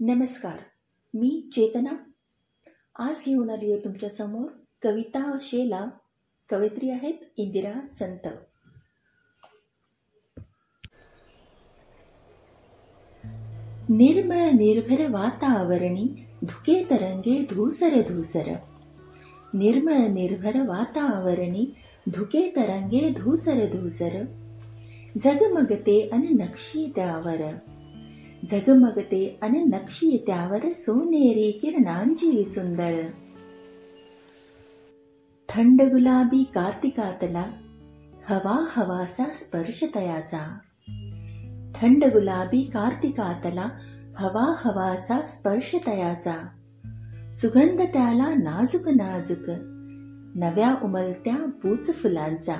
नमस्कार मी चेतना. आज घेऊन आली आहे तुमच्यासमोर कविता शेला. कवयित्री आहेत इंदिरा संत. निर्मळ निर्भर वातावरणी धुके तरंगे धूसर धूसर. निर्मळ निर्भर वातावरणी धुके तरंगे धूसर धूसर. झगमगते अन नक्षी त्यावर. झगमगते अन नक्षी त्यावर सोनेरी किरणांची सुंदर थंड गुलाबी कार्तिकातला हवा हवासा स्पर्श तयाचा थंड गुलाबी कार्तिकातला हवा हवासा स्पर्श तयाचा सुगंध त्याला नाजूक नाजूक नव्या उमलत्या बूच फुलांचा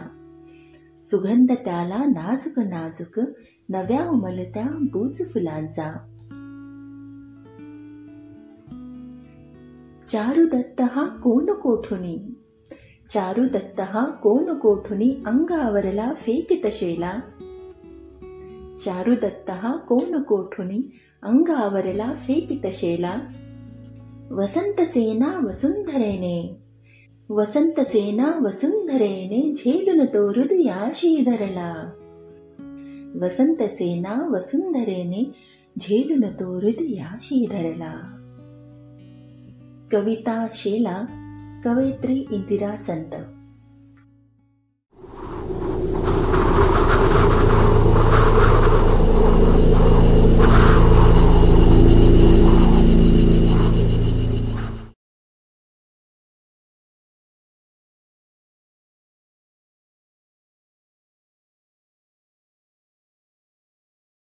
सुगंध त्याला नाजूक नाजूक नव्या उमलत्या बुज फुलांचा. चारुदत्त हा कोण कोठुनी? चारुदत्त हा कोण कोठुनी अंगावरला फेकित शेला. चारुदत्त हा कोण कोठुनी अंगावरला फेकित शेला. वसंतसेना वसुंधरेने. वसंतसेना वसुंधरेने झेलून तो हृदयाशी धरला वसंतसेना वसुंधरेने झेलून तो हृदयाशी धरला कविता शेला कवयित्री इंदिरा संत